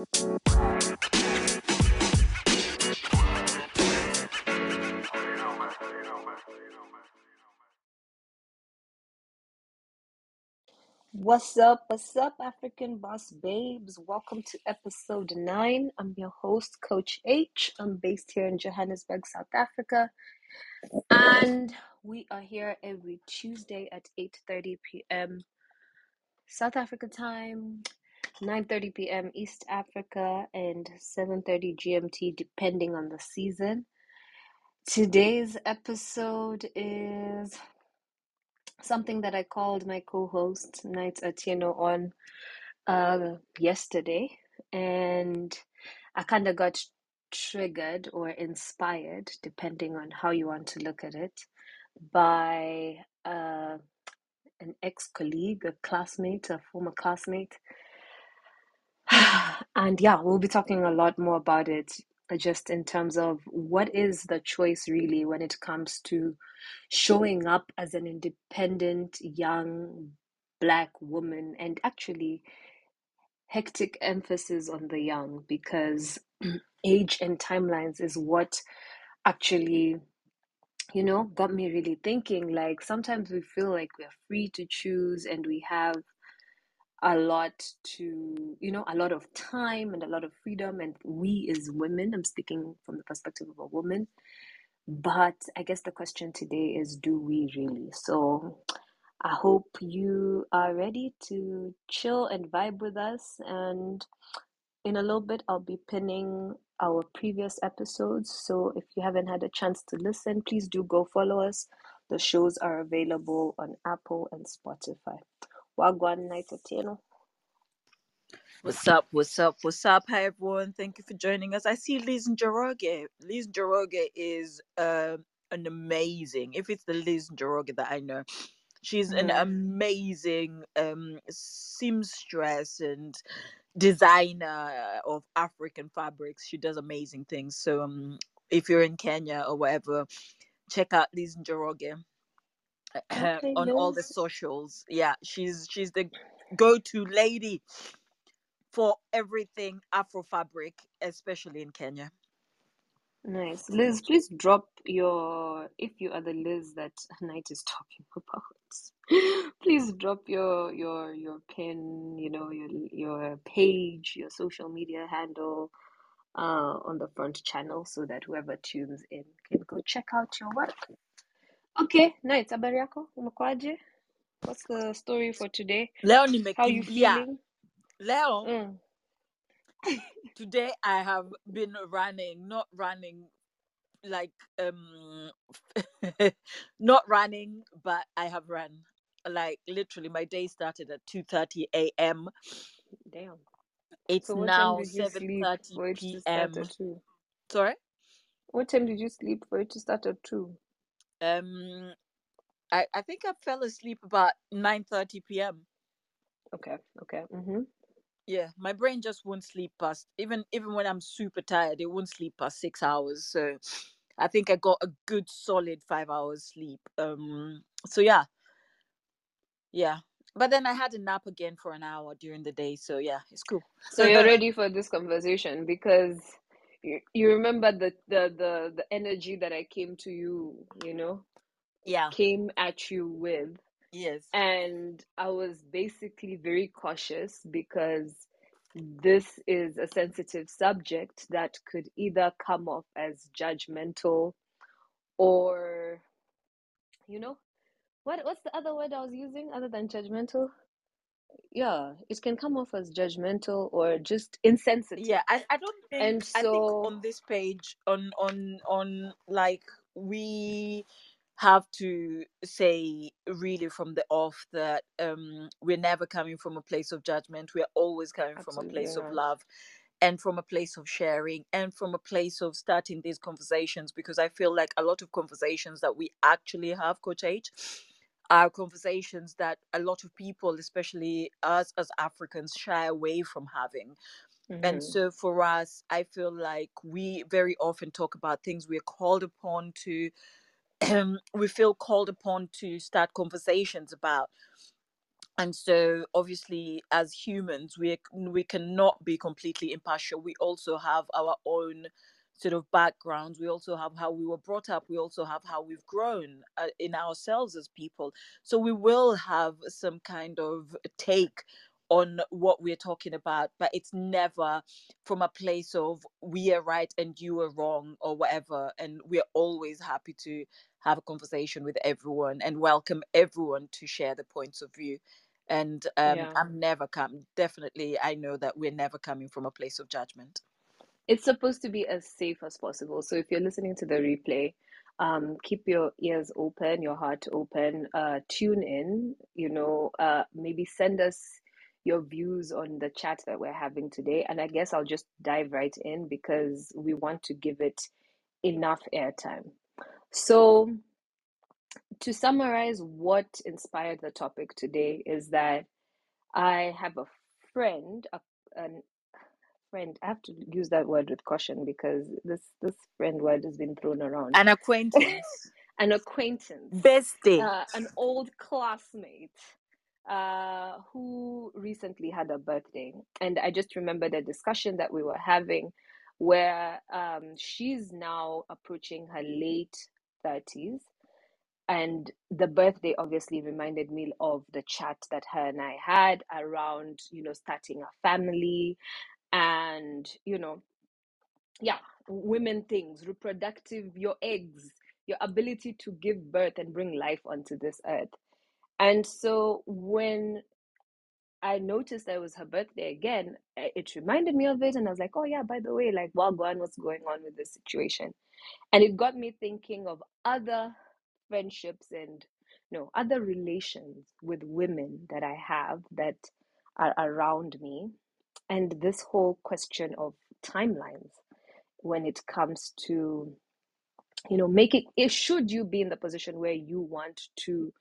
What's up? What's up, African Boss Babes? Welcome to episode 9. I'm your host, Coach H. I'm based here in Johannesburg, South Africa. And we are here every Tuesday at 8:30 p.m. South Africa time, 9:30 p.m. East Africa, and 7:30 GMT depending on the season. Today's episode is something that I called my co-host Night Atieno on uh yesterday and I kind of got triggered or inspired depending on how you want to look at it by uh an ex-colleague, a classmate, a former classmate. And yeah, we'll be talking a lot more about it uh, just in terms of what is the choice really when it comes to showing up as an independent young black woman and actually hectic emphasis on the young because age and timelines is what actually you know got me really thinking like sometimes we feel like we're free to choose and we have a lot to you know a lot of time and a lot of freedom and we as women i'm speaking from the perspective of a woman but i guess the question today is do we really? So i hope you are ready to chill and vibe with us and in a little bit i'll be pinning our previous episodes so if you haven't had a chance to listen please do go follow us. The shows are available on apple and spotify wagwan What's up? What's up? What's up? Hi everyone. Thank you for joining us. I see Liz Njoroge. Liz Njoroge is um an amazing. If it's the Liz Njoroge that I know, she's an Mhm. amazing um seamstress and designer of African fabrics. She does amazing things. So um if you're in Kenya or whatever, check out Liz Njoroge okay on all the socials. Yeah, she's she's the go-to lady for everything Afro fabric, especially in Kenya. Nice. Liz, please drop your, if you are the Liz that Night is talking about, please drop your your your pin, you know, your your page, your social media handle uh on the front channel so that whoever tunes in can go check out your work. Okay, Night, habari yako? Umekuaje? What's the story for today? Leo you nimekimbia. feeling? Leo, Mm. today I have been running, not running like um not running, but I have run. Like literally my day started at 2:30 a.m. Damn. It's So now did you 7:30 for it to start p.m. Sorry? What time did you sleep for it to start at two? Um I, I think I fell asleep about 9:30 p.m. Okay, okay. Mm-hmm. Yeah, my brain just won't sleep past even even when I'm super tired, it won't sleep past six hours. So I think I got a good solid five hours sleep. Um so yeah, yeah. But then I had a nap again for an hour during the day, so yeah, it's cool. So you're ready for this conversation because you, you remember the, the the the energy that I came to you, you know, yeah, came at you with, yes. and I was basically very cautious because this is a sensitive subject that could either come off as judgmental or, you know, what what's the other word I was using other than judgmental? Yeah, it can come off as judgmental or just insensitive. Yeah, I, I don't think And I think so, on this page on on on like we have to say really from the off that um we're never coming from a place of judgment we're always coming from a place of love and from a place of sharing and from a place of starting these conversations because i feel like a lot of conversations that we actually have coach h are conversations that a lot of people especially us as africans shy away from having. And hmm so for us i feel like we very often talk about things we're called upon to we feel called upon to start conversations about. And so obviously as humans we we cannot be completely impartial. We also have our own sort of backgrounds. We also have how we were brought up. We also have how we've grown uh, in ourselves as people. So we will have some kind of take on what we're talking about but it's never from a place of we are right and you are wrong or whatever. And we're always happy to have a conversation with everyone and welcome everyone to share the points of view. And um, Yeah. i'm never come definitely i know that we're never coming from a place of judgment It's supposed to be as safe as possible. So if you're listening to the replay, um, keep your ears open, your heart open, uh, tune in, you know, uh, maybe send us your views on the chat that we're having today. And I guess I'll just dive right in because we want to give it enough airtime. So, to summarize what inspired the topic today is that I have a friend, a, an friend. I have to use that word with caution because this this friend word has been thrown around. an acquaintance An acquaintance, bestie uh, an old classmate, uh, who recently had a birthday, and I just remembered a discussion that we were having, where um, she's now approaching her late thirties, and the birthday obviously reminded me of the chat that her and I had around, you know, starting a family and you know yeah women things reproductive your eggs your ability to give birth and bring life onto this earth. And so when i noticed that it was her birthday again eh, it reminded me of it and i was like oh yeah by the way like well gone what's going on with this situation? And it got me thinking of other friendships and no other relations with women that i have that are around me and this whole question of timelines when it comes to you know making it should you be in the position where you want to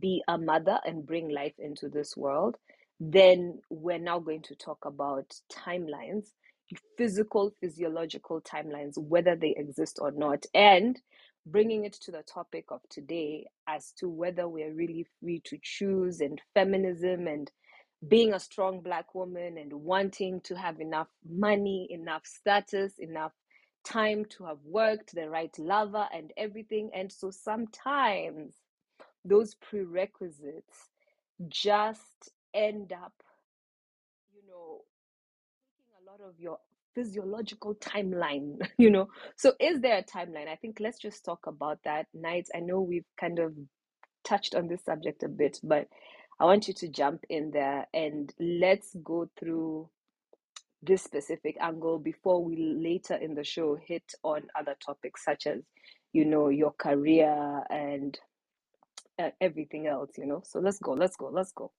be a mother and bring life into this world then we're now going to talk about timelines physical physiological timelines whether they exist or not and bringing it to the topic of today as to whether we're really free to choose and feminism and being a strong black woman and wanting to have enough money, enough status, enough time to have worked, the right lover, and everything. And so sometimes those prerequisites just end up, you know, taking a lot of your physiological timeline, you know. So, is there a timeline? I think let's just talk about that. Nights, I know we've kind of touched on this subject a bit, but I want you to jump in there and let's go through this specific angle before we later in the show hit on other topics such as, you know, your career and uh, everything else, you know. So let's go, let's go, let's go.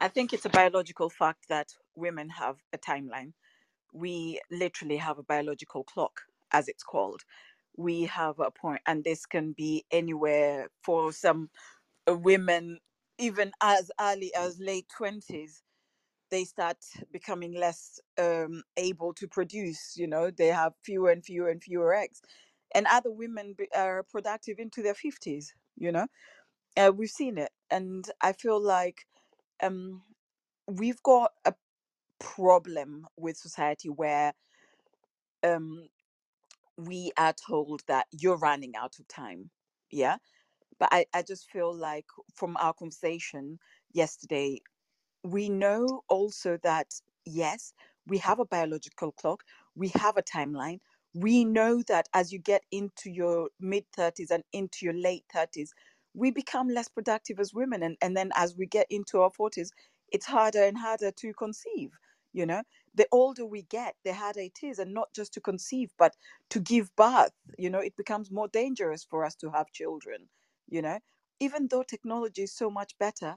i think it's a biological fact that women have a timeline we literally have a biological clock as it's called we have a point and this can be anywhere for some women even as early as late 20s they start becoming less um, able to produce you know they have fewer and fewer and fewer eggs and other women are productive into their 50s you know uh, we've seen it and i feel like um, we've got a problem with society where um, we are told that you're running out of time yeah but I, I just feel like from our conversation yesterday we know also that yes we have a biological clock we have a timeline. We know that as you get into your mid 30s and into your late 30s we become less productive as women and, and then as we get into our 40s it's harder and harder to conceive you know? The older we get the harder it is and not just to conceive but to give birth you know? It becomes more dangerous for us to have children you know even though technology is so much better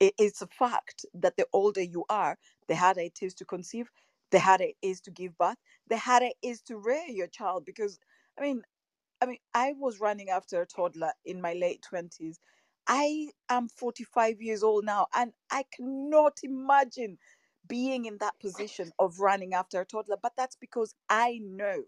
it, it's a fact that the older you are, the harder it is to conceive, the harder it is to give birth, the harder it is to rear your child. Because I mean, I mean, I was running after a toddler in my late twenties. I am 45 years old now, and I cannot imagine being in that position of running after a toddler. But that's because I know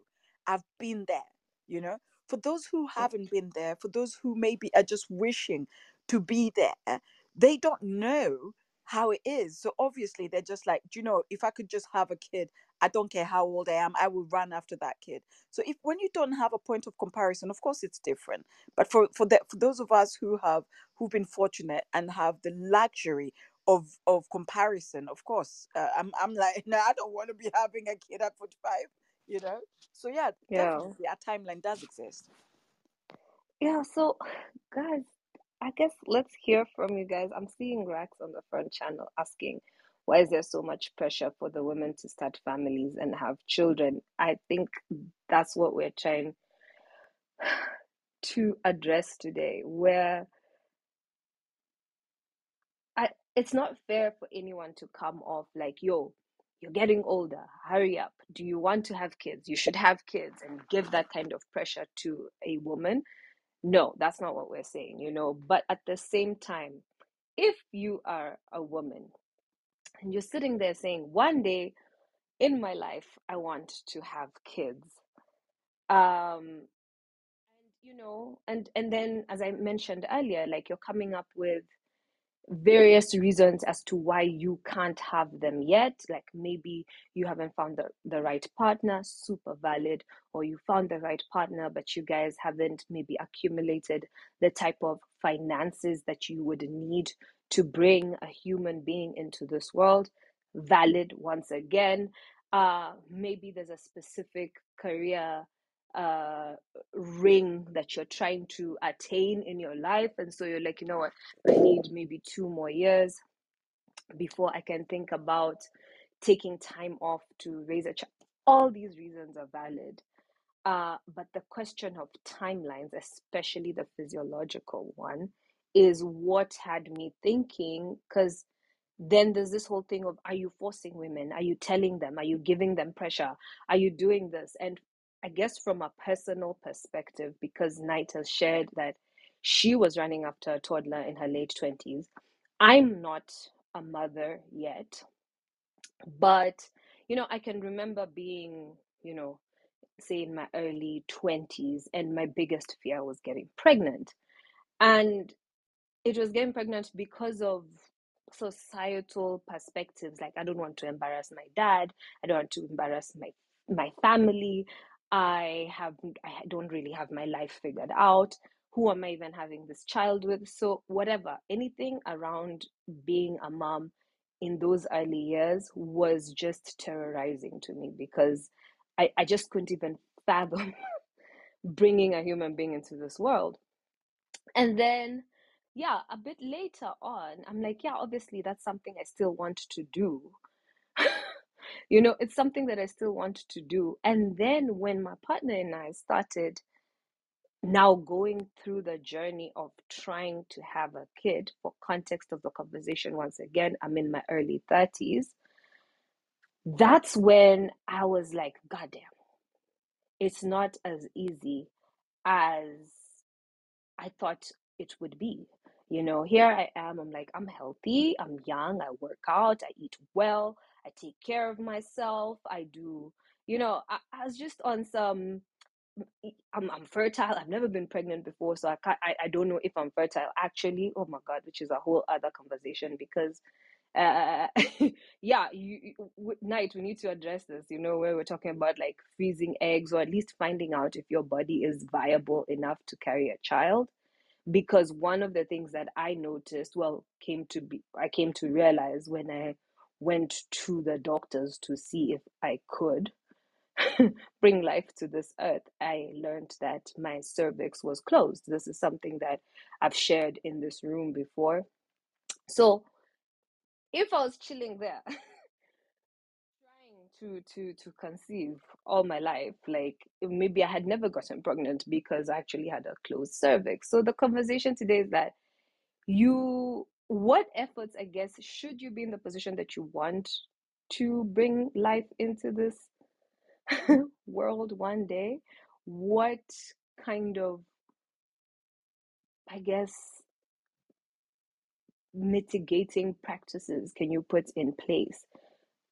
I've been there, you know. For those who haven't been there, for those who maybe are just wishing to be there, they don't know how it is. So obviously they're just like, do you know, if I could just have a kid, I don't care how old I am, I will run after that kid. So if when you don't have a point of comparison, of course it's different. But for for the, for those of us who have who've been fortunate and have the luxury of of comparison, of course, uh, I'm I'm like, no, I don't want to be having a kid at 45, you know. So yeah, Yeah. a timeline does exist. Yeah, so guys, I guess let's hear from you guys. I'm seeing Rex on the front channel asking, why is there so much pressure for the women to start families and have children? I think that's what we're trying to address today, where I it's not fair for anyone to come off like, yo, you're getting older, hurry up. Do you want to have kids? You should have kids and give that kind of pressure to a woman. No, that's not what we're saying, you know. But at the same time, if you are a woman and you're sitting there saying, one day in my life, I want to have kids, um, and you know, and and then as I mentioned earlier, like you're coming up with various reasons as to why you can't have them yet. Like maybe you haven't found the, the right partner, super valid, or you found the right partner, but you guys haven't maybe accumulated the type of finances that you would need to bring a human being into this world. Valid once again. Uh, maybe there's a specific career uh ring that you're trying to attain in your life and so you're like you know what I need maybe two more years before I can think about taking time off to raise a child. All these reasons are valid. Uh, but the question of timelines, especially the physiological one, is what had me thinking because then there's this whole thing of are you forcing women? Are you telling them? Are you giving them pressure? Are you doing this? And I guess from a personal perspective, because Knight has shared that she was running after a toddler in her late 20s, I'm not a mother yet, but you know, I can remember being, you know, say in my early 20s, and my biggest fear was getting pregnant. And it was getting pregnant because of societal perspectives like i don't want to embarrass my dad i don't want to embarrass my my family i have i don't really have my life figured out. Who am i even having this child with? So whatever anything around being a mom in those early years was just terrorizing to me because i, I just couldn't even fathom bringing a human being into this world. And then, yeah, a bit later on, I'm like, yeah, obviously that's something I still want to do. You know, it's something that I still want to do. And then when my partner and I started now going through the journey of trying to have a kid, for context of the conversation, once again, I'm in my early 30s. That's when I was like, God damn, it's not as easy as I thought it would be. You know, here I am, I'm like, I'm healthy, I'm young, I work out, I eat well, I take care of myself, I do, you know, I, I was just on some, I'm, I'm fertile, I've never been pregnant before, so I, can't, I, I don't know if I'm fertile. Actually, oh my God, which is a whole other conversation because, uh, yeah, you, you, night, we need to address this, you know, where we're talking about like freezing eggs or at least finding out if your body is viable enough to carry a child. Because one of the things that I noticed, well, came to be, I came to realize when I went to the doctors to see if I could bring life to this earth, I learned that my cervix was closed. This is something that I've shared in this room before. So if I was chilling there, trying to to to conceive all my life, like maybe I had never gotten pregnant because I actually had a closed cervix. So the conversation today is that you what efforts i guess should you be in the position that you want to bring life into this world one day? What kind of i guess mitigating practices can you put in place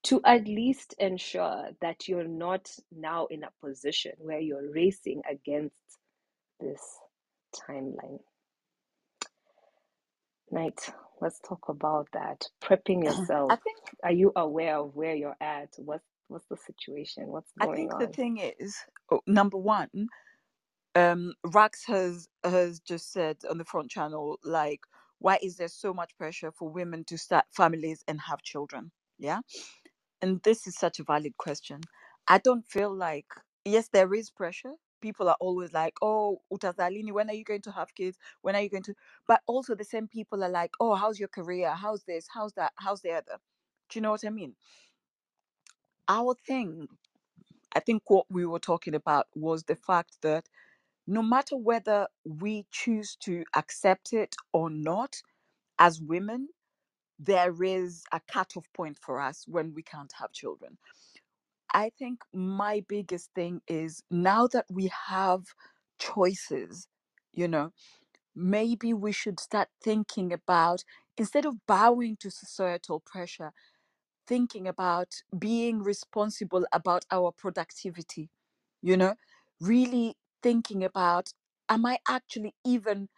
to at least ensure that you're not now in a position where you're racing against this timeline? Night let's talk about that. Prepping yourself. I think Are you aware of where you're at? What's what's the situation? What's going on? I think the thing is, oh, number one, um, Rax has has just said on the front channel, like, why is there so much pressure for women to start families and have children? Yeah, and this is such a valid question. I don't feel like yes, there is pressure. People are always like, "Oh, Utazalini, when are you going to have kids? When are you going to?" But also the same people are like, "Oh, how's your career? How's this? How's that? How's the other?" Do you know what I mean? Our thing, I think, what we were talking about was the fact that no matter whether we choose to accept it or not, as women, there is a cutoff point for us when we can't have children. I think my biggest thing is now that we have choices, you know, maybe we should start thinking about instead of bowing to societal pressure, thinking about being responsible about our productivity, you know, really thinking about am I actually even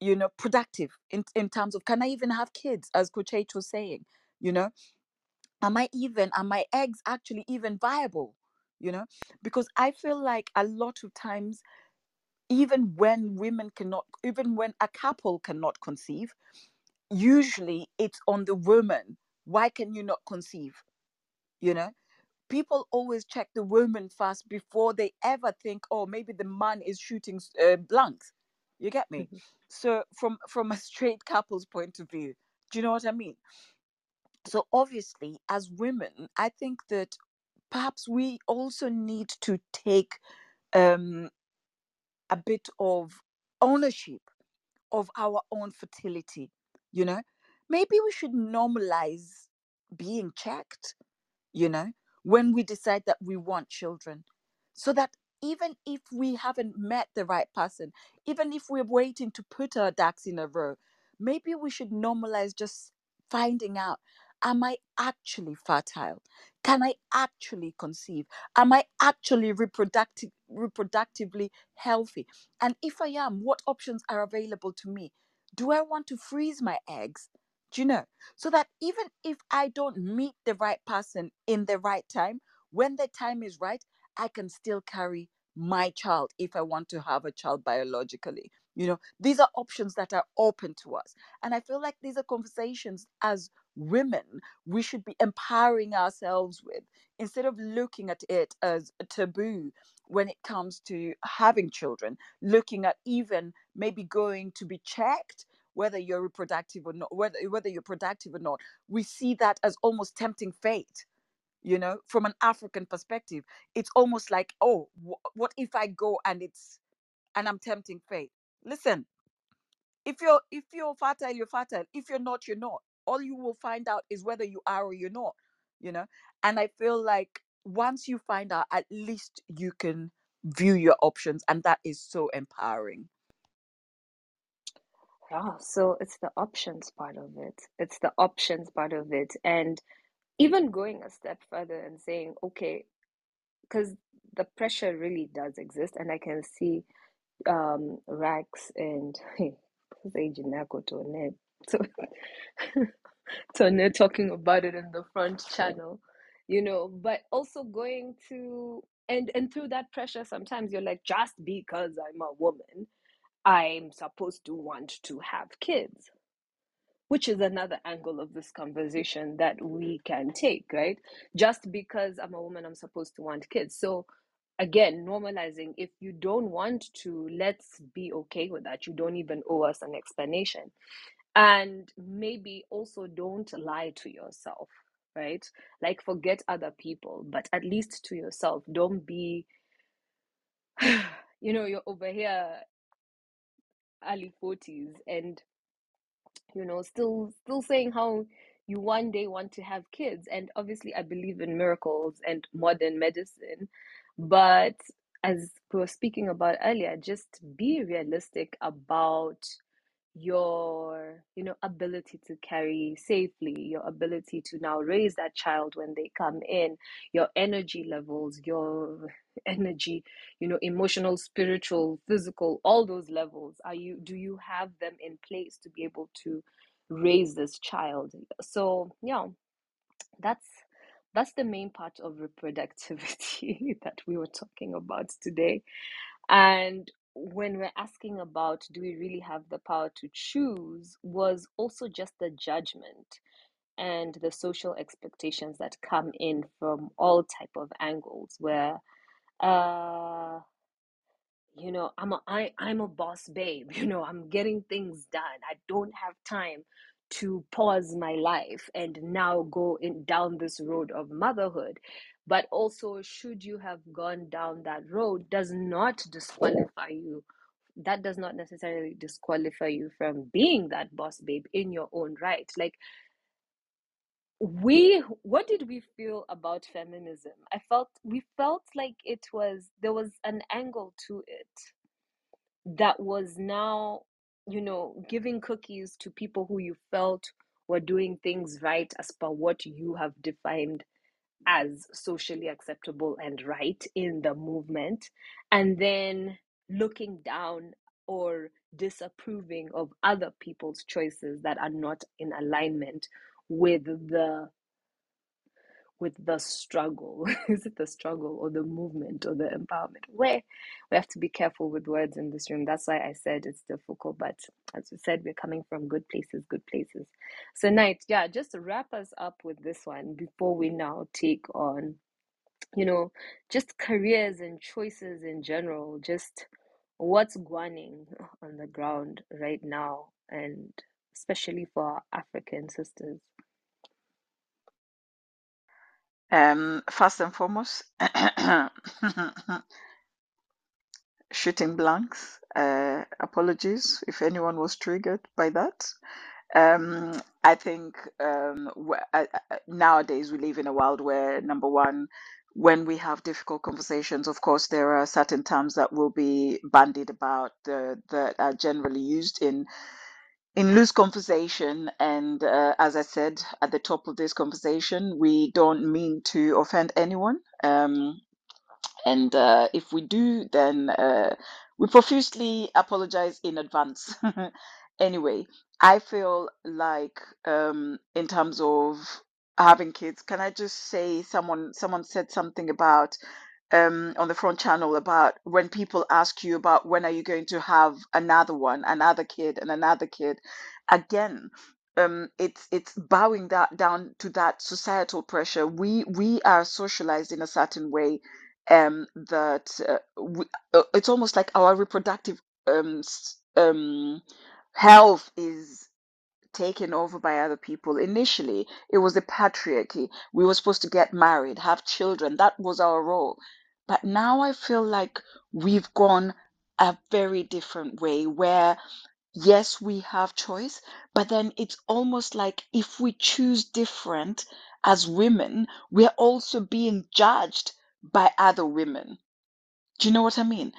you know productive in, in terms of can i even have kids as coach H was saying you know am i even are my eggs actually even viable? You know because i feel like a lot of times even when women cannot even when a couple cannot conceive usually it's on the woman why can you not conceive? You know people always check the woman first before they ever think oh maybe the man is shooting uh, blanks you get me? So from from a straight couple's point of view do you know what i mean so obviously as women i think that perhaps we also need to take um a bit of ownership of our own fertility you know maybe we should normalize being checked you know, when we decide that we want children. So that even if we haven't met the right person, even if we're waiting to put our ducks in a row, maybe we should normalize just finding out am I actually fertile? Can I actually conceive? Am I actually reproductive, reproductively healthy? And if I am, what options are available to me? Do I want to freeze my eggs? Do you know? so that even if I don't meet the right person in the right time, when the time is right, I can still carry my child if I want to have a child biologically. You know, these are options that are open to us. And I feel like these are conversations as women we should be empowering ourselves with instead of looking at it as a taboo when it comes to having children, looking at even maybe going to be checked whether you're reproductive or not whether whether you're productive or not. We see that as almost tempting fate you know from an african perspective. It's almost like oh wh- what if i go and it's and i'm tempting fate? Listen if you're if you're fertile you're fertile. If you're not you're not all you will find out is whether you are or you're not you know and i feel like once you find out at least you can view your options and that is so empowering Yeah, so it's the options part of it. It's the options part of it. And even going a step further and saying, okay, because the pressure really does exist, and I can see um Rax and. So Tone talking about it in the front channel, you know, but also going to and and through that pressure, sometimes you're like, just because I'm a woman, I'm supposed to want to have kids which is another angle of this conversation that we can take, right? Just because I'm a woman, I'm supposed to want kids. So, again, normalizing if you don't want to, let's be okay with that. You don't even owe us an explanation. And maybe also don't lie to yourself, right? Like, forget other people, but at least to yourself. Don't be, you know, you're over here, early 40s, and you know still still saying how you one day want to have kids and obviously i believe in miracles and modern medicine but as we were speaking about earlier just be realistic about your you know ability to carry safely your ability to now raise that child when they come in your energy levels your energy you know emotional spiritual physical all those levels are you do you have them in place to be able to raise this child. So yeah, that's that's the main part of reproductivity that we were talking about today. And when we're asking about do we really have the power to choose was also just the judgment and the social expectations that come in from all type of angles where uh you know i'm a I, i'm a boss babe you know i'm getting things done. I don't have time to pause my life and now go in down this road of motherhood but also should you have gone down that road does not disqualify you. That does not necessarily disqualify you from being that boss babe in your own right. Like we what did we feel about feminism? I felt we felt like it was there was an angle to it that was now, you know, giving cookies to people who you felt were doing things right as per what you have defined as socially acceptable and right in the movement, and then looking down or disapproving of other people's choices that are not in alignment with the with the struggle. Is it the struggle or the movement or the empowerment? Where we have to be careful with words in this room. That's why I said it's difficult. But as we said, we're coming from good places, good places. So, Night, yeah, just wrap us up with this one before we now take on, you know, just careers and choices in general, just what's going on the ground right now, and especially for our African sisters. Um, first and foremost, shooting blanks. Uh, apologies if anyone was triggered by that. Um, I think um, uh, uh, nowadays we live in a world where, number one, when we have difficult conversations, of course, there are certain terms that will be bandied about uh, that are generally used in in loose conversation. And uh, as I said at the top of this conversation, we don't mean to offend anyone. Um, and uh, if we do, then uh, we profusely apologize in advance. anyway, I feel like um, in terms of having kids, can I just say someone someone said something about um, on the front channel about when people ask you about when are you going to have another one, another kid, and another kid. Again, um, it's it's bowing that down to that societal pressure. We we are socialized in a certain way um, that uh, we, uh, it's almost like our reproductive um, um, health is taken over by other people. Initially, it was the patriarchy. We were supposed to get married, have children. That was our role. But now I feel like we've gone a very different way where, yes, we have choice, but then it's almost like if we choose different as women, we're also being judged by other women. Do you know what I mean?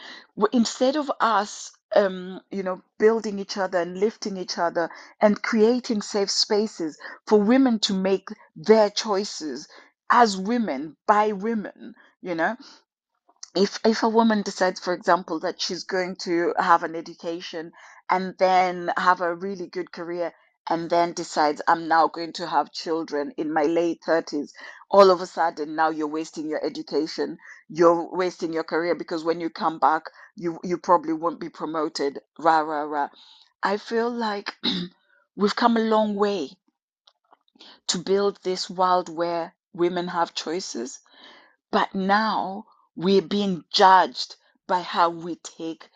Instead of us, um, you know, building each other and lifting each other and creating safe spaces for women to make their choices as women by women, you know, if if a woman decides for example that she's going to have an education and then have a really good career and then decides i'm now going to have children in my late 30s all of a sudden now you're wasting your education you're wasting your career because when you come back you you probably won't be promoted rah rah rah. I feel like we've come a long way to build this world where women have choices but now we're being judged by how we take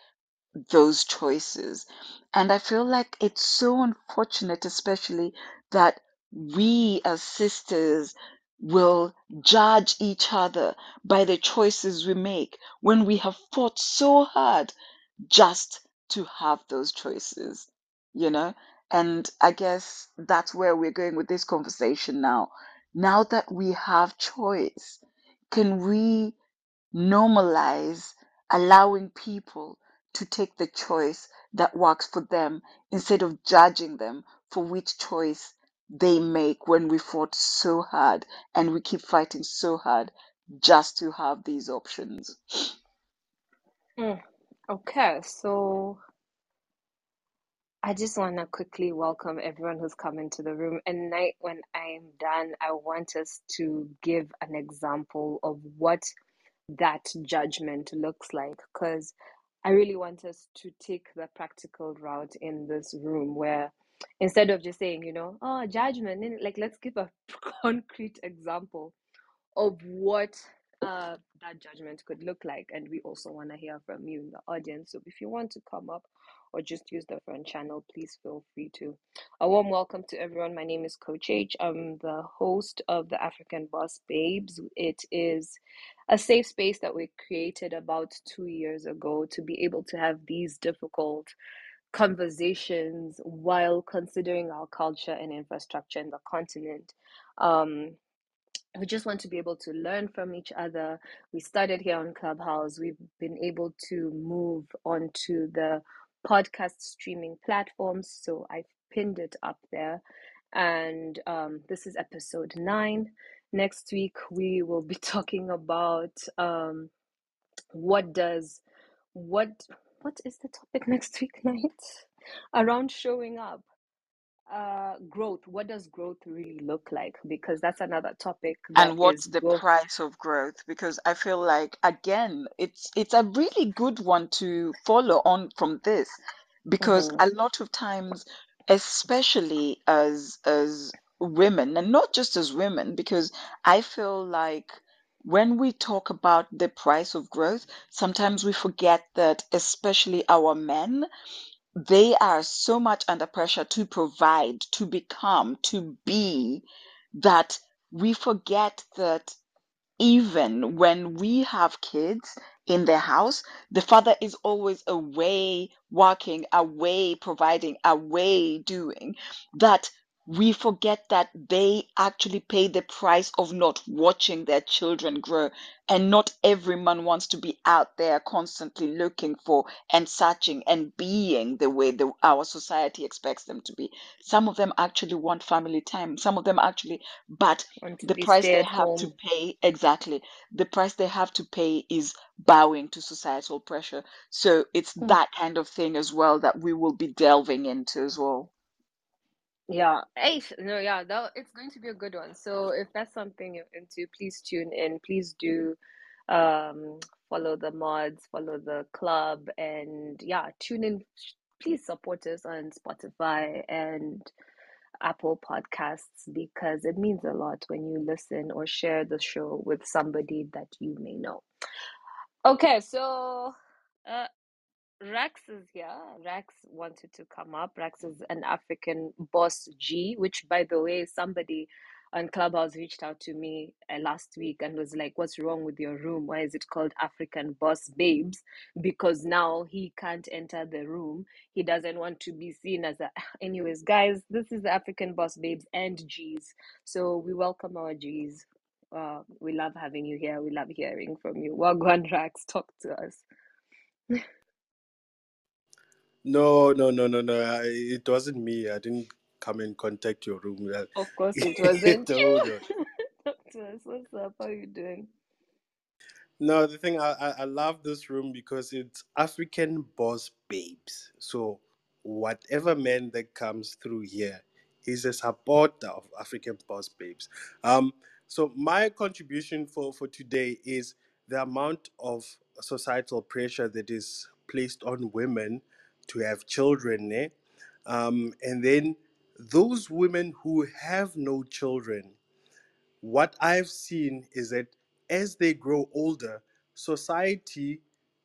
those choices. And I feel like it's so unfortunate, especially that we as sisters will judge each other by the choices we make when we have fought so hard just to have those choices, you know? And I guess that's where we're going with this conversation now. Now that we have choice, can we normalize allowing people to take the choice that works for them instead of judging them for which choice they make when we fought so hard and we keep fighting so hard just to have these options? Mm, Okay, so I just want to quickly welcome everyone who's come into the room. And night when I'm done, I want us to give an example of what that judgment looks like because I really want us to take the practical route in this room where instead of just saying, you know, oh, judgment, like let's give a concrete example of what uh, that judgment could look like. And we also want to hear from you in the audience. So if you want to come up or just use the front channel, please feel free to. A warm welcome to everyone. My name is Coach H. I'm the host of the African Boss Babes. It is a safe space that we created about two years ago to be able to have these difficult conversations while considering our culture and infrastructure in the continent. Um, we just want to be able to learn from each other. We started here on Clubhouse. We've been able to move onto the podcast streaming platforms. So I've pinned it up there. And um, this is episode nine. Next week, we will be talking about um, what does what what is the topic next week night around showing up uh growth what does growth really look like? Because that's another topic that and what's the go price of growth? Because i feel like again it's it's a really good one to follow on from this because Mhm. a lot of times especially as as women and not just as women because i feel like when we talk about the price of growth sometimes we forget that especially our men they are so much under pressure to provide, to become, to be, that we forget that even when we have kids in the house, the father is always away working, away providing, away doing, that we forget that they actually pay the price of not watching their children grow. And not every man wants to be out there constantly looking for and searching and being the way the, our society expects them to be. Some of them actually want family time. Some of them actually, but the price they have to pay exactly the price they have to pay is bowing to societal pressure so it's Hmm. that kind of thing as well that we will be delving into as well yeah Eight. no yeah that it's going to be a good one so if that's something you're into please tune in please do um follow the mods follow the club and yeah tune in please support us on spotify and Apple Podcasts because it means a lot when you listen or share the show with somebody that you may know. Okay, so uh, Rex is here. Rex wanted to come up. Rex is an African boss G, which, by the way, somebody on Clubhouse reached out to me uh, last week and was like, What's wrong with your room? Why is it called African Boss Babes? Because now he can't enter the room. He doesn't want to be seen as a. Anyways, guys, this is African Boss Babes and G's. So we welcome our G's. Uh, we love having you here. We love hearing from you. Wagwan Rex, talk to us. No, no, no, no, no. I, it wasn't me. I didn't come and contact your room. Of course, it wasn't you. no. Talk to us. What's up? How you doing? No, the thing I, I, I love this room because it's African boss babes. So whatever man that comes through here is a supporter of African boss babes. Um, so my contribution for, for today is the amount of societal pressure that is placed on women to have children. Eh? Um, and then those women who have no children what I've seen is that as they grow older, society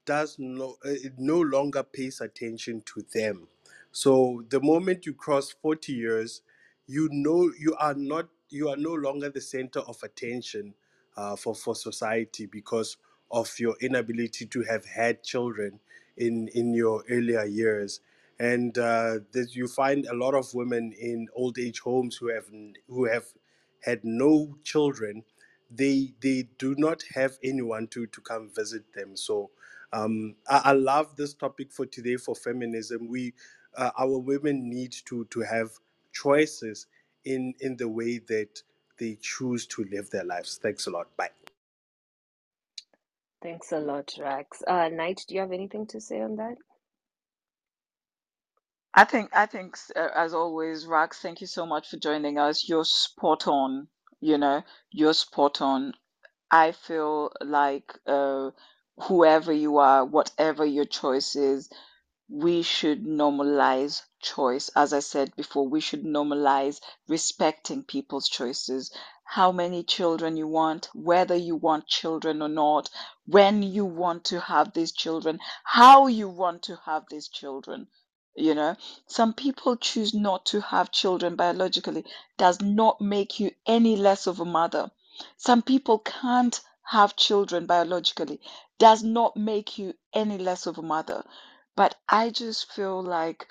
does no uh, it no longer pays attention to them. So the moment you cross 40 years, you know you are not you are no longer the center of attention uh, for for society because of your inability to have had children in in your earlier years and uh, that you find a lot of women in old age homes who have who have had no children, they they do not have anyone to to come visit them. So um, I, I love this topic for today for feminism. We uh, our women need to to have choices in in the way that they choose to live their lives. Thanks a lot. Bye. Thanks a lot, Rex. Uh, Knight, do you have anything to say on that? I think, I think, uh, as always, Rax, thank you so much for joining us. You're spot on. You know, you're spot on. I feel like uh, whoever you are, whatever your choice is, we should normalize choice. As I said before, we should normalize respecting people's choices. How many children you want, whether you want children or not, when you want to have these children, how you want to have these children. You know, some people choose not to have children biologically, does not make you any less of a mother. Some people can't have children biologically, does not make you any less of a mother. But I just feel like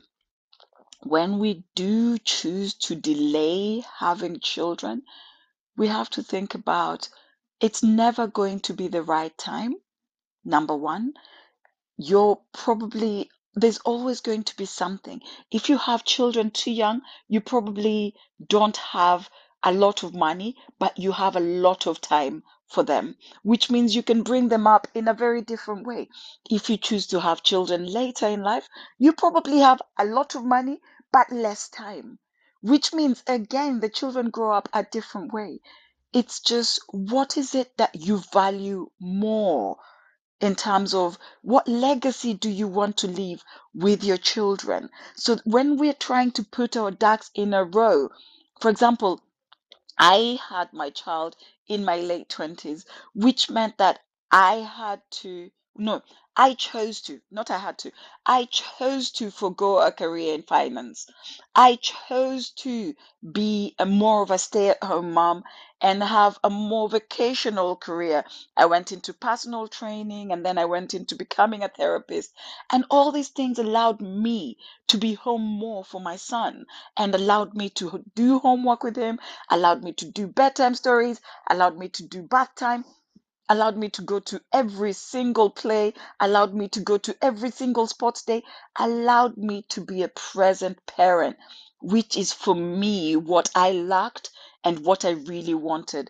when we do choose to delay having children, we have to think about it's never going to be the right time, number one you're probably there's always going to be something. If you have children too young, you probably don't have a lot of money, but you have a lot of time for them, which means you can bring them up in a very different way. If you choose to have children later in life, you probably have a lot of money, but less time, which means again, the children grow up a different way. It's just what is it that you value more? in terms of what legacy do you want to leave with your children. So when we're trying to put our ducks in a row, for example, I had my child in my late 20s, which meant that I had to, no, I chose to, not I had to, I chose to forego a career in finance. I chose to be a more of a stay at home mom and have a more vocational career. I went into personal training and then I went into becoming a therapist. And all these things allowed me to be home more for my son and allowed me to do homework with him, allowed me to do bedtime stories, allowed me to do bath time allowed me to go to every single play, allowed me to go to every single sports day, allowed me to be a present parent, which is for me what I lacked and what I really wanted.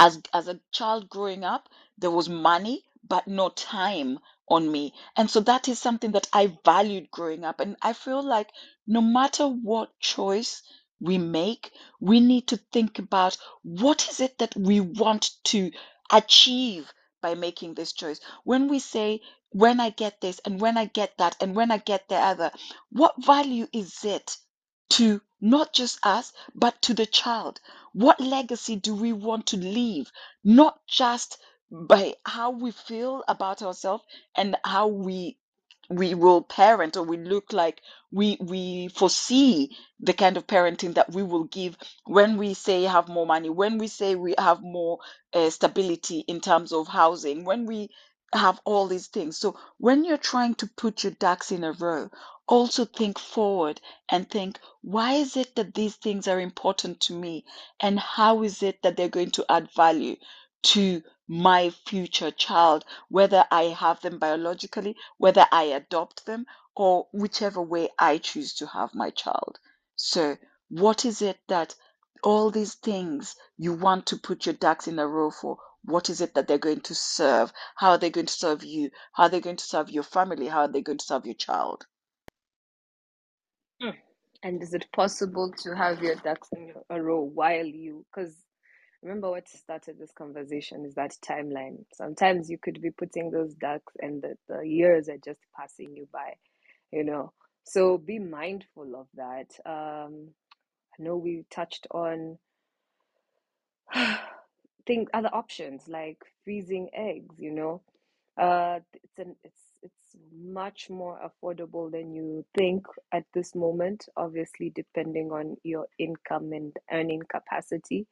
As as a child growing up, there was money but no time on me. And so that is something that I valued growing up. And I feel like no matter what choice we make, we need to think about what is it that we want to achieve by making this choice. When we say, when I get this, and when I get that, and when I get the other, what value is it to not just us, but to the child? What legacy do we want to leave? Not just by how we feel about ourselves and how we we will parent or we look like we we foresee the kind of parenting that we will give when we say have more money when we say we have more uh, stability in terms of housing when we have all these things. So when you're trying to put your ducks in a row also think forward and think why is it that these things are important to me? And how is it that they're going to add value to my future child whether i have them biologically whether I adopt them or whichever way I choose to have my child. So, what is it that all these things you want to put your ducks in a row for? What is it that they're going to serve? How are they going to serve you? How are they going to serve your family? How are they going to serve your child? Mm. And is it possible to have your ducks in a row while you, because remember what started this conversation is that timeline. Sometimes you could be putting those ducks and the, the years are just passing you by, you know. So be mindful of that. Um, I know we touched on think other options like freezing eggs, you know. Uh, it's an it's it's much more affordable than you think at this moment, obviously depending on your income and earning capacity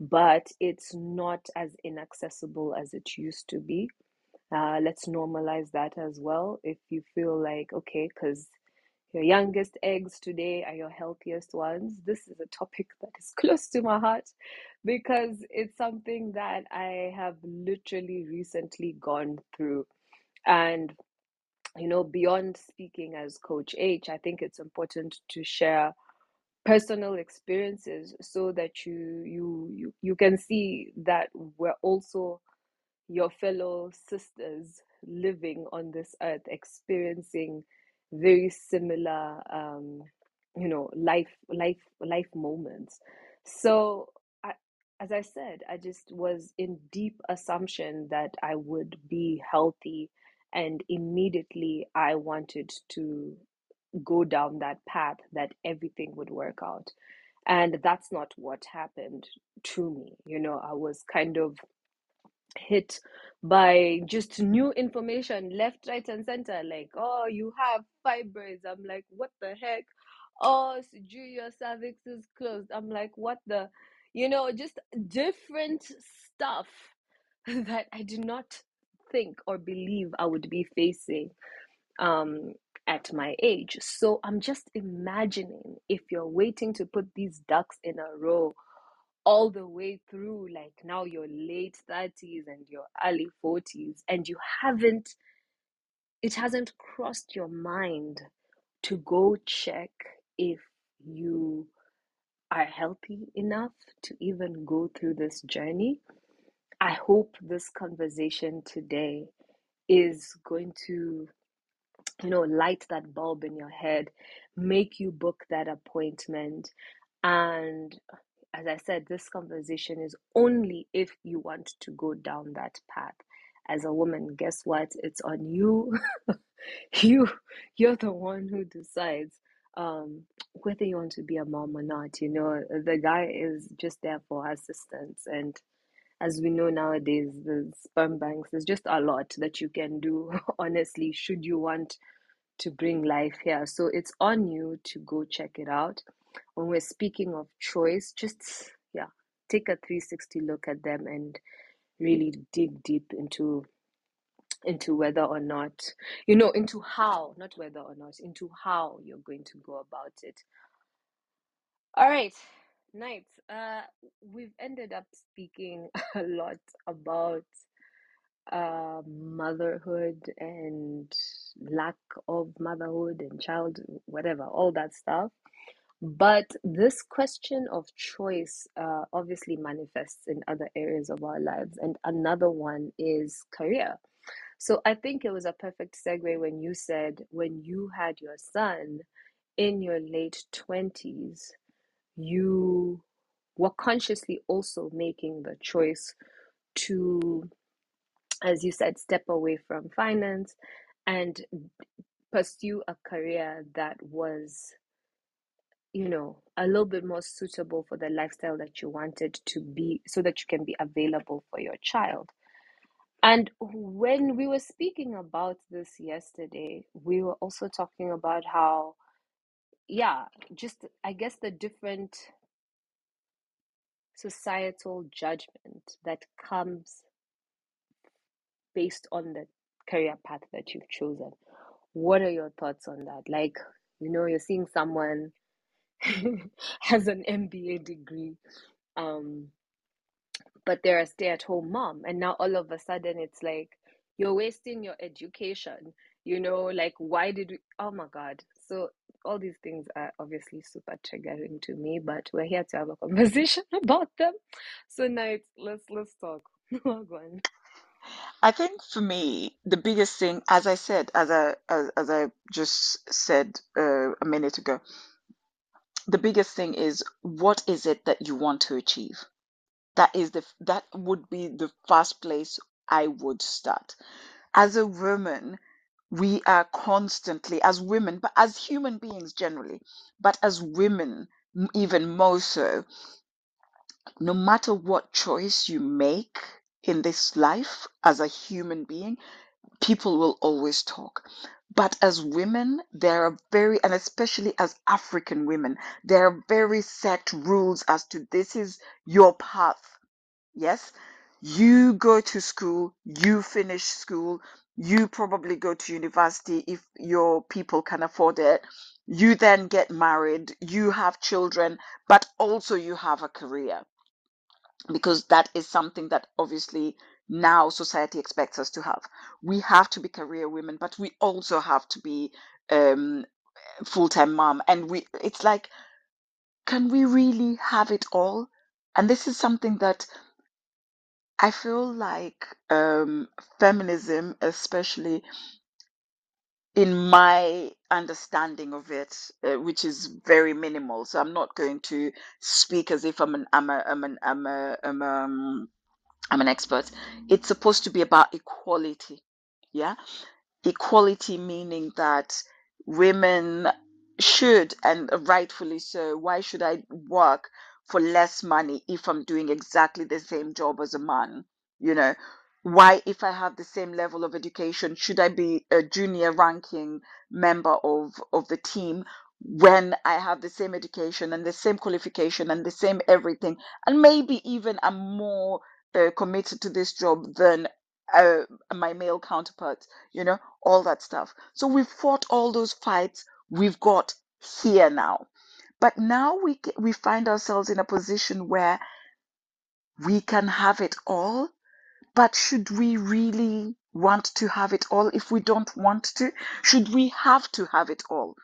but it's not as inaccessible as it used to be. Uh, let's normalize that as well. If you feel like, okay, because your youngest eggs today are your healthiest ones, this is a topic that is close to my heart because it's something that I have literally recently gone through. And, you know, beyond speaking as Coach H, I think it's important to share personal experiences so that you you you, you can see that we're also your fellow sisters living on this earth experiencing very similar um you know life life life moments. So as i said i just was in deep assumption that i would be healthy and immediately i wanted to go down that path that everything would work out. And that's not what happened to me you know i was kind of hit by just new information left right and center like oh you have fibroids. I'm like what the heck? Oh sijui your cervix is closed. I'm like what the you know just different stuff that i did not think or believe i would be facing um at my age. So i'm just imagining if you're waiting to put these ducks in a row all the way through like now your late 30s and your early 40s and you haven't it hasn't crossed your mind to go check if you are healthy enough to even go through this journey i hope this conversation today is going to you know light that bulb in your head make you book that appointment and as I said, this conversation is only if you want to go down that path. As a woman, guess what? It's on you. you you're the one who decides um whether you want to be a mom or not. You know, the guy is just there for assistance and as we know nowadays, the sperm banks, there's just a lot that you can do, honestly, should you want to bring life here. So it's on you to go check it out. When we're speaking of choice, just yeah, take a 360 look at them and really dig deep into into whether or not you know into how not whether or not into how you're going to go about it all right nice uh we've ended up speaking a lot about uh, motherhood and lack of motherhood and child, whatever, all that stuff. But this question of choice uh, obviously manifests in other areas of our lives. And another one is career. So I think it was a perfect segue when you said when you had your son in your late 20s, you were consciously also making the choice to as you said, step away from finance and pursue a career that was, you know, a little bit more suitable for the lifestyle that you wanted to be so that you can be available for your child. And when we were speaking about this yesterday, we were also talking about how, yeah, just I guess the different societal judgment that comes based on the career path that you've chosen. What are your thoughts on that? Like, you know, you're seeing someone has an MBA degree, um, but they're a stay-at-home mom, and now all of a sudden it's like you're wasting your education. You know, like why did we? Oh my God! So all these things are obviously super triggering to me, but we're here to have a conversation about them. So now it's, let's let's talk. Go on. I think for me, the biggest thing, as I said, as I as, as I just said uh, a minute ago, the biggest thing is what is it that you want to achieve? That is the that would be the first place I would start. As a woman, we are constantly, as women, but as human beings generally, but as women, even more so, no matter what choice you make in this life as a human being, people will always talk. But as women, there are very, and especially as African women, there are very set rules as to this is your path. Yes, you go to school, you finish school, you probably go to university if your people can afford it. You then get married, you have children, but also you have a career because that is something that obviously now society expects us to have. We have to be career women, but we also have to be um, full time mom. And we, it's like, can we really have it all? And this is something that I feel like um, feminism, especially, in my understanding of it, uh, which is very minimal. So I'm not going to speak as if I'm an I'm a I'm an I'm a I'm a, um, I'm an expert. It's supposed to be about equality. Yeah equality meaning that women should and rightfully so why should i work for less money if i'm doing exactly the same job as a man you know why if i have the same level of education should i be a junior ranking member of of the team when i have the same education and the same qualification and the same everything and maybe even i'm more uh, committed to this job than uh, my male counterparts you know all that stuff. So we've fought all those fights. We've got here now. But now we we find ourselves in a position where we can have it all. But should we really want to have it all if we don't want to? Should we have to have it all?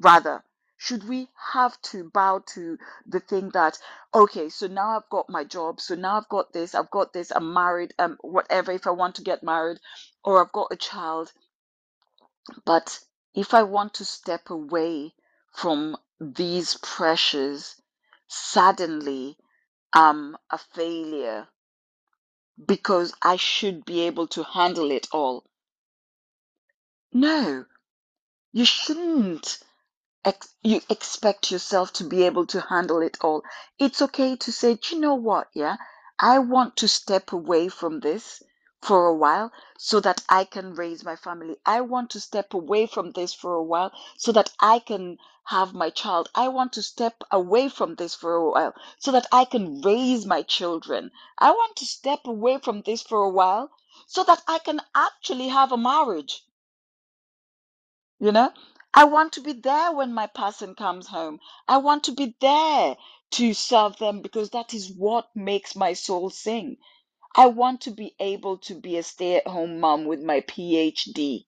Rather, should we have to bow to the thing that, okay, so now I've got my job, so now I've got this, I've got this, I'm married, um, whatever, if I want to get married, or I've got a child, but if I want to step away from these pressures, suddenly I'm a failure because I should be able to handle it all. No, you shouldn't ex- you expect yourself to be able to handle it all. It's okay to say, "Do you know what? Yeah, I want to step away from this for a while so that I can raise my family. I want to step away from this for a while so that I can have my child. I want to step away from this for a while so that I can raise my children. I want to step away from this for a while so that I can actually have a marriage. You know, I want to be there when my person comes home. I want to be there to serve them because that is what makes my soul sing. I want to be able to be a stay at home mom with my PhD.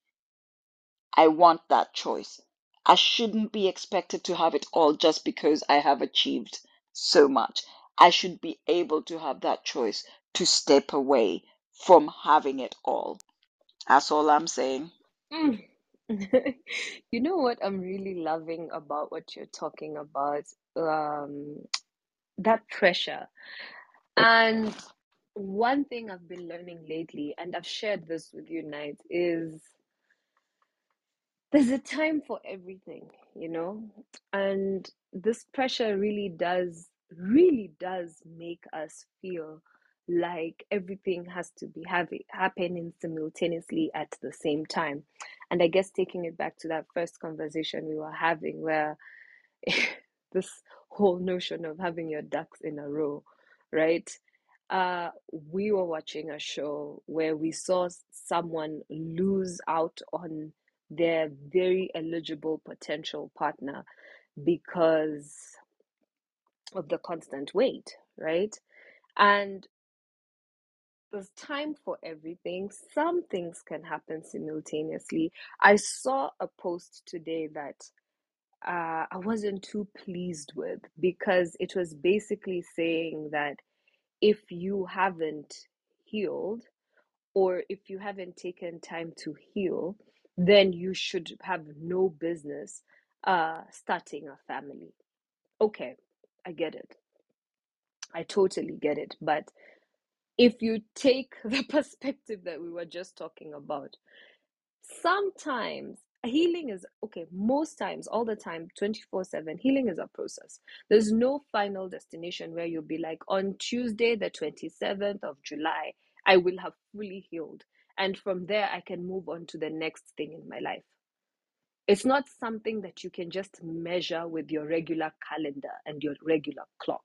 I want that choice. I shouldn't be expected to have it all just because I have achieved so much. I should be able to have that choice to step away from having it all. That's all I'm saying. Mm. You know what I'm really loving about what you're talking about? Um, that pressure. And one thing I've been learning lately, and I've shared this with you, Knight, is there's a time for everything, you know? And this pressure really does, really does make us feel like everything has to be happening simultaneously at the same time. And I guess taking it back to that first conversation we were having where this whole notion of having your ducks in a row, right? Uh, we were watching a show where we saw someone lose out on their very eligible potential partner because of the constant wait, right? And there's time for everything. Some things can happen simultaneously. I saw a post today that uh, I wasn't too pleased with because it was basically saying that if you haven't healed or if you haven't taken time to heal, then you should have no business uh, starting a family. Okay, I get it. I totally get it. But if you take the perspective that we were just talking about, sometimes healing is okay most times all the time 24 7 healing is a process. There's no final destination where you'll be like on tuesday the 27th of july i will have fully healed and from there i can move on to the next thing in my life. It's not something that you can just measure with your regular calendar and your regular clock.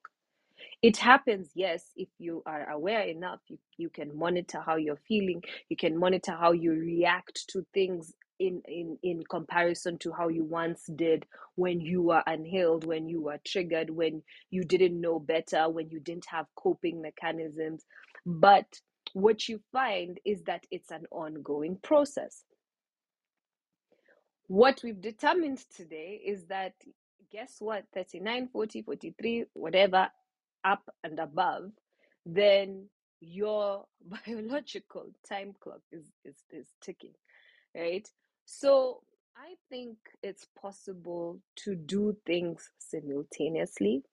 It happens yes if you are aware enough you, you can monitor how you're feeling you can monitor how you react to things in, in in comparison to how you once did when you were unhealed when you were triggered when you didn't know better when you didn't have coping mechanisms. But what you find is that it's an ongoing process. What we've determined today is that guess what? 39 40 43 whatever up and above then your biological time clock is is, is ticking right so I think it's possible to do things simultaneously.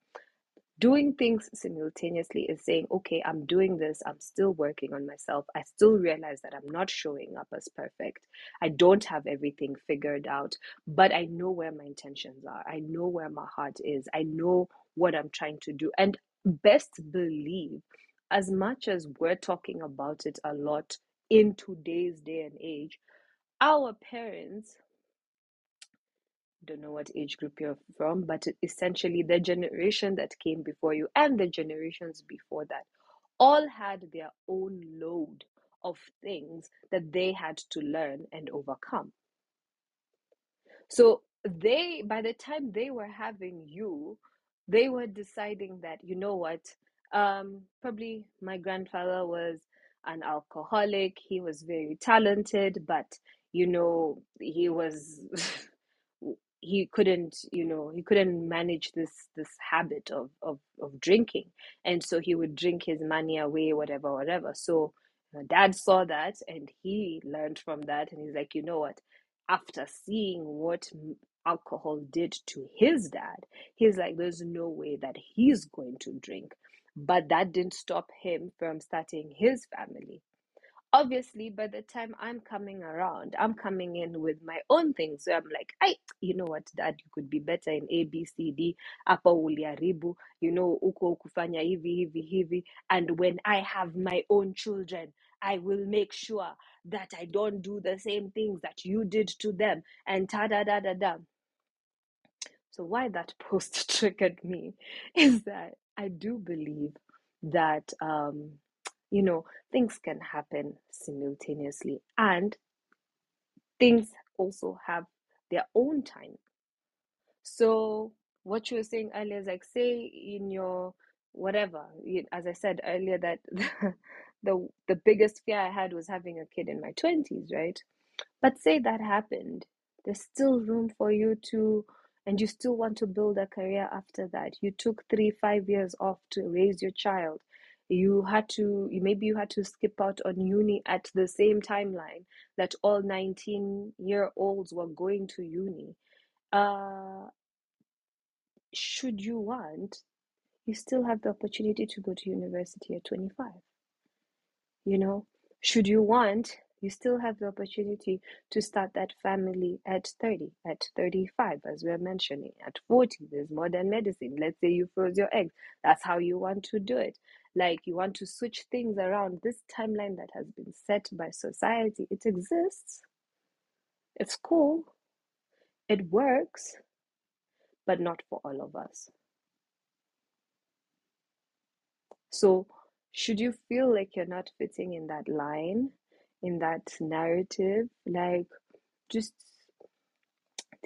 Doing things simultaneously is saying, okay, I'm doing this, I'm still working on myself. I still realize that I'm not showing up as perfect. I don't have everything figured out, but I know where my intentions are. I know where my heart is. I know what I'm trying to do. And best believe, as much as we're talking about it a lot in today's day and age, our parents don't know what age group you're from, but essentially the generation that came before you and the generations before that all had their own load of things that they had to learn and overcome. So they, by the time they were having you, they were deciding that, you know what, um, probably my grandfather was an alcoholic. He was very talented, but, you know, he was. he couldn't you know he couldn't manage this this habit of of of drinking. And so he would drink his money away whatever whatever. So my dad saw that and he learned from that and he's like you know what? After seeing what alcohol did to his dad he's like there's no way that he's going to drink. But that didn't stop him from starting his family obviously by the time i'm coming around i'm coming in with my own things. So i'm like i you know what dad? You could be better in a b c d. Hapa uliharibu you know uko kufanya hivi hivi hivi. And when i have my own children i will make sure that i don't do the same things that you did to them. And ta da da da da so why that post triggered me is that I do believe that um, you know things can happen simultaneously and things also have their own time. So what you were saying earlier is like say in your whatever, as I said earlier that the the biggest fear I had was having a kid in my 20s, right? But say that happened, there's still room for you to, and you still want to build a career after that. You took three, five years off to raise your child. You had to, maybe you had to skip out on uni at the same timeline that all 19 year olds were going to uni. Uh, should you want, you still have the opportunity to go to university at 25. You know, should you want, you still have the opportunity to start that family at 30, at 35, as we're mentioning, at 40. There's modern medicine. Let's say you froze your eggs. That's how you want to do it. Like you want to switch things around. This timeline that has been set by society, it exists. It's cool. It works, but not for all of us. So, should you feel like you're not fitting in that line, in that narrative, like just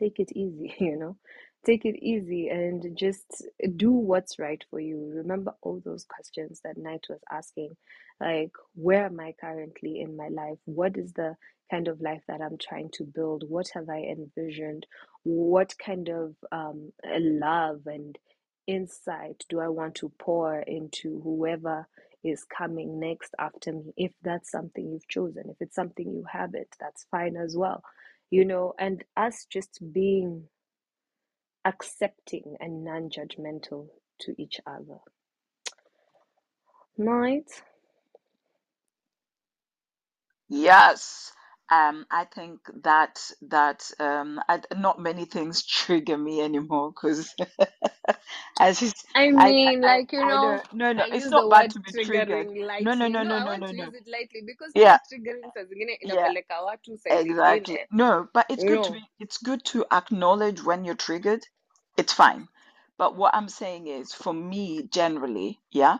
take it easy, you know? Take it easy and just do what's right for you. Remember all those questions that Knight was asking, like, where am I currently in my life? What is the kind of life that I'm trying to build? What have I envisioned? What kind of um, love and insight do I want to pour into whoever is coming next after me? If that's something you've chosen, if it's something you haven't, that's fine as well you know, and us just being accepting and non judgmental to each other. Night. Yes. Um, I think that that um, I, not many things trigger me anymore because I I, mean, I like, you know no no it's not bad to be triggered. triggering No no lightly. no No, no I no want no to no. use it lightly because Yeah triggering yeah inapeleka watu saa exactly. No, but it's good to be it's good to acknowledge when you're triggered. It's fine. But what I'm saying is for me generally, yeah.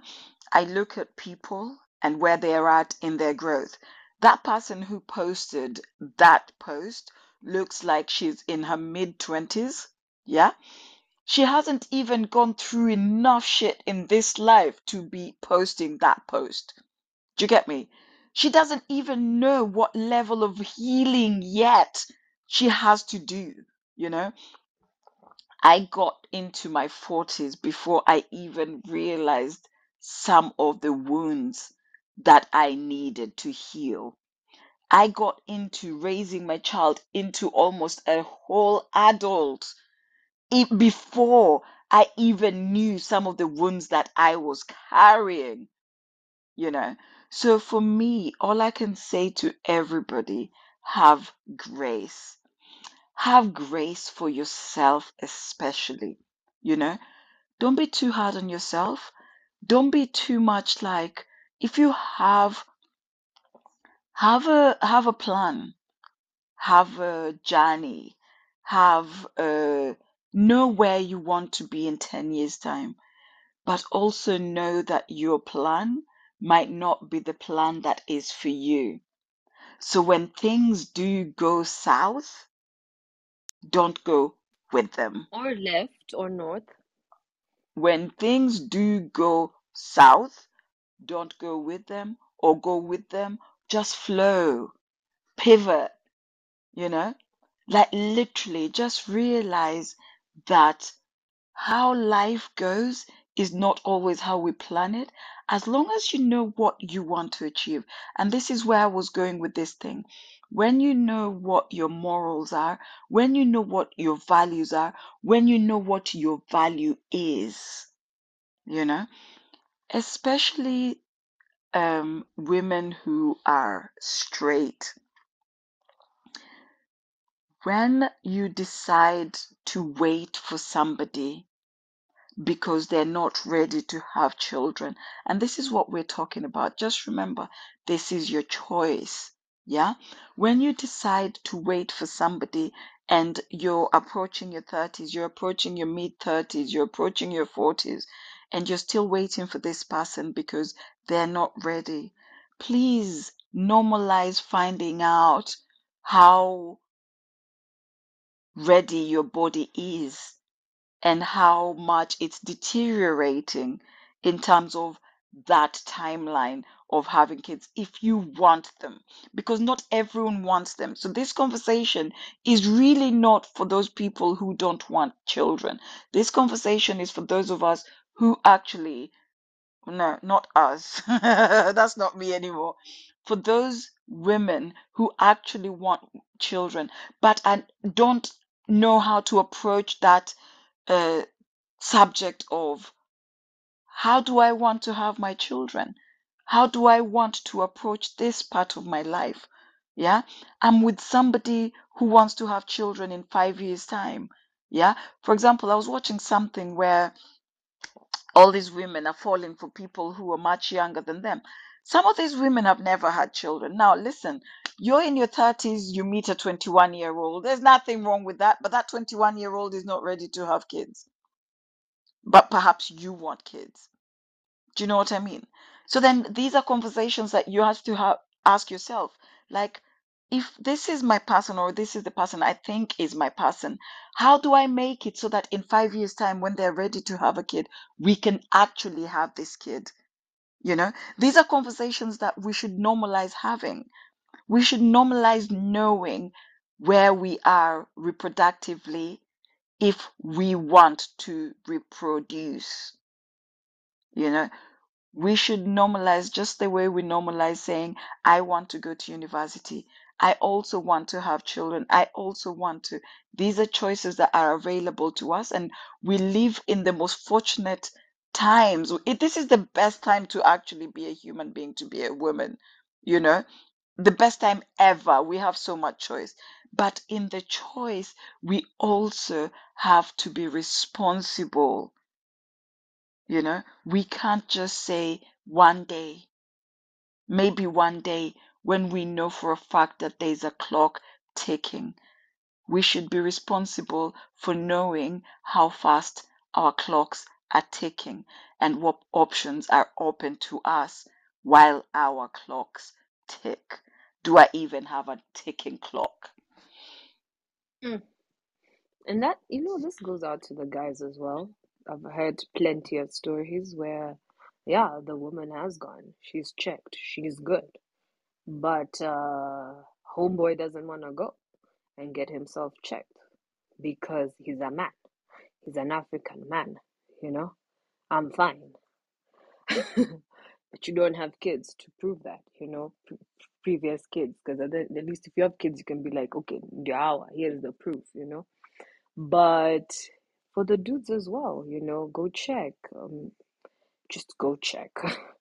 I look at people and where they are at in their growth. That person who posted that post looks like she's in her mid 20s. Yeah. She hasn't even gone through enough shit in this life to be posting that post. Do you get me? She doesn't even know what level of healing yet she has to do, you know? I got into my 40s before I even realized some of the wounds that I needed to heal. I got into raising my child into almost a whole adult before I even knew some of the wounds that I was carrying, you know. So for me, all I can say to everybody, have grace. Have grace for yourself, especially, you know. Don't be too hard on yourself. Don't be too much like, if you have, have a, have a plan have a journey, have a know where you want to be in 10 years' time, but also know that your plan might not be the plan that is for you. So when things do go south, don't go with them. Or left or north. When things do go south, don't go with them or go with them. Just flow, pivot, you know? Like literally just realize that how life goes is not always how we plan it, as long as you know what you want to achieve. And this is where I was going with this thing. When you know what your morals are, when you know what your values are, when you know what your value is, you know, especially um, women who are straight, when you decide to wait for somebody because they're not ready to have children. And this is what we're talking about. Just remember, this is your choice. Yeah. When you decide to wait for somebody and you're approaching your 30s, you're approaching your mid 30s, you're approaching your 40s, and you're still waiting for this person because they're not ready, please normalize finding out how ready your body is and how much it's deteriorating in terms of that timeline of having kids if you want them because not everyone wants them. So this conversation is really not for those people who don't want children. This conversation is for those of us who actually no not us that's not me anymore for those women who actually want children but and don't know how to approach that uh, subject of how do I want to have my children? How do I want to approach this part of my life? Yeah, I'm with somebody who wants to have children in five years' time. Yeah, for example, I was watching something where all these women are falling for people who are much younger than them. Some of these women have never had children. Now, listen, you're in your 30s, you meet a 21 year old. There's nothing wrong with that, but that 21 year old is not ready to have kids but perhaps you want kids. Do you know what I mean? So then these are conversations that you have to have ask yourself like if this is my person or this is the person I think is my person, how do I make it so that in 5 years time when they're ready to have a kid, we can actually have this kid? You know, these are conversations that we should normalize having. We should normalize knowing where we are reproductively if we want to reproduce. You know, we should normalize just the way we normalize saying, I want to go to university. I also want to have children. I also want to. These are choices that are available to us, and we live in the most fortunate times. It, this is the best time to actually be a human being, to be a woman, you know, the best time ever. We have so much choice. But in the choice, we also have to be responsible you know, we can't just say one day, maybe one day, when we know for a fact that there's a clock ticking. We should be responsible for knowing how fast our clocks are ticking and what options are open to us while our clocks tick. Do I even have a ticking clock? Mm. And that, you know, this goes out to the guys as well. I've heard plenty of stories where, yeah, the woman has gone. She's checked. She's good. But uh, homeboy doesn't want to go and get himself checked because he's a man. He's an African man, you know? I'm fine. but you don't have kids to prove that, you know? previous kids because at, least if you have kids you can be like okay yeah here's the proof you know but for the dudes as well you know go check um, just go check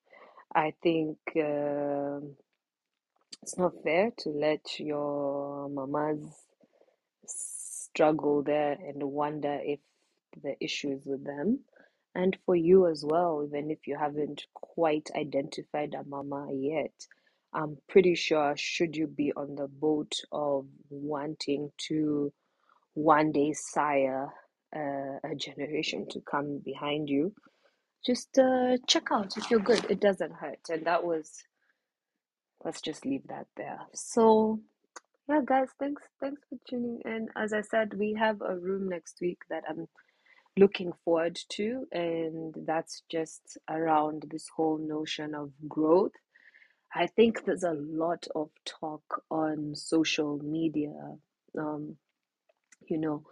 i think um it's not fair to let your mamas struggle there and wonder if the issue is with them. And for you as well, even if you haven't quite identified a mama yet, I'm pretty sure should you be on the boat of wanting to one day sire uh, a generation to come behind you, just uh, check out if you're good. It doesn't hurt. And that was, let's just leave that there. So, yeah, guys, thanks, thanks for tuning in. As I said, we have a room next week that I'm looking forward to, and that's just around this whole notion of growth. I think there's a lot of talk on social media, um, you know,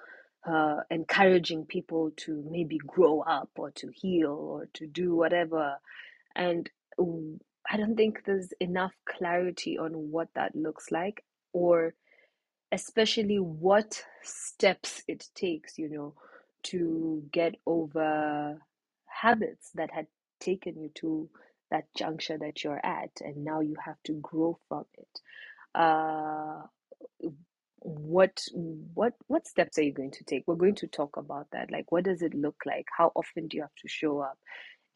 uh, encouraging people to maybe grow up or to heal or to do whatever. And I don't think there's enough clarity on what that looks like or especially what steps it takes, you know, to get over habits that had taken you to that juncture that you're at, and now you have to grow from it. Uh, what what what steps are you going to take? We're going to talk about that. Like, what does it look like? How often do you have to show up?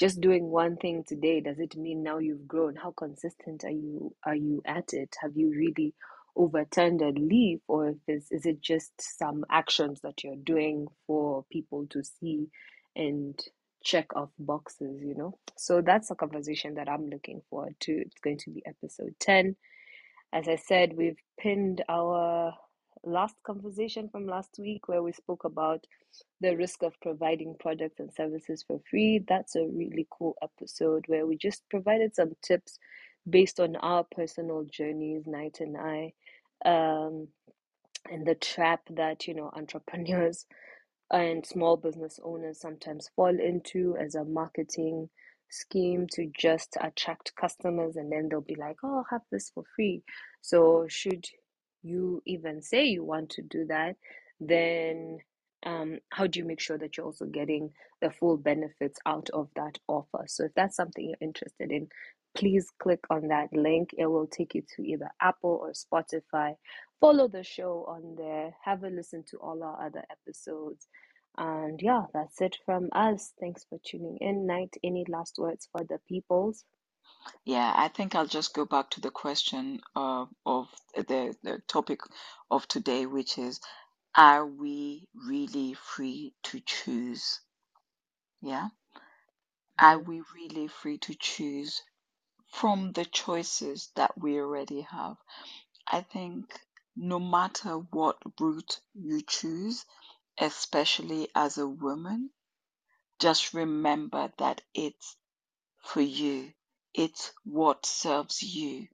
Just doing one thing today, does it mean now you've grown? How consistent are you are you at it? Have you really overturned a leaf, or if is is it just some actions that you're doing for people to see and check off boxes, you know? So that's a conversation that I'm looking forward to. It's going to be episode 10 as I said, we've pinned our last conversation from last week where we spoke about the risk of providing products and services for free. That's a really cool episode where we just provided some tips based on our personal journeys, Night and I, um, and the trap that, you know, entrepreneurs and small business owners sometimes fall into as a marketing scheme to just attract customers and then they'll be like oh I'll have this for free so should you even say you want to do that then um, how do you make sure that you're also getting the full benefits out of that offer so if that's something you're interested in please click on that link it will take you to either apple or spotify follow the show on there have a listen to all our other episodes and yeah, that's it from us. Thanks for tuning in. Night, any last words for the peoples? Yeah, I think I'll just go back to the question uh, of the, the topic of today, which is Are we really free to choose? Yeah. Are Mhm. we really free to choose from the choices that we already have? I think no matter what route you choose, especially as a woman, just remember that it's for you. It's what serves you.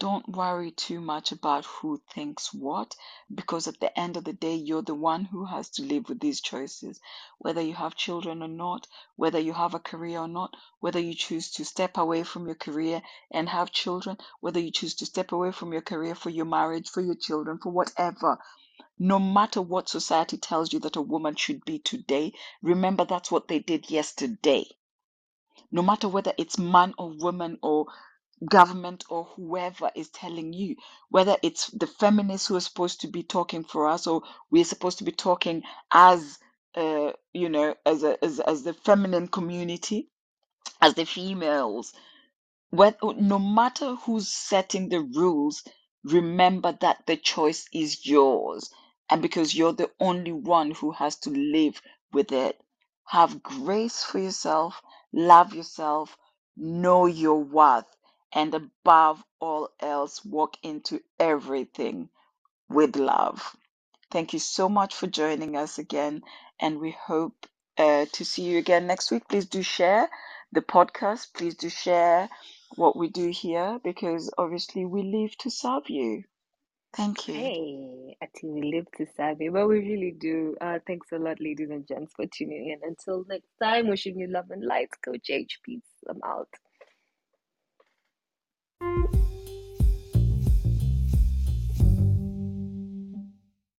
Don't worry too much about who thinks what, because at the end of the day, you're the one who has to live with these choices. Whether you have children or not, whether you have a career or not, whether you choose to step away from your career and have children, whether you choose to step away from your career for your marriage, for your children, for whatever. No matter what society tells you that a woman should be today, remember that's what they did yesterday. No matter whether it's man or woman or government or whoever is telling you, whether it's the feminists who are supposed to be talking for us or we're supposed to be talking as uh, you know, as a as, as the feminine community, as the females, no matter who's setting the rules, remember that the choice is yours. And because you're the only one who has to live with it, have grace for yourself, love yourself, know your worth, and above all else, walk into everything with love. Thank you so much for joining us again, and we hope uh, to see you again next week. Please do share the podcast. Please do share what we do here because obviously we live to serve you. Thank you. Hey, I think we live to serve you, but we really do. Uh, thanks a lot, ladies and gents, for tuning in. Until next time, wishing you love and light. Coach H, peace. I'm out.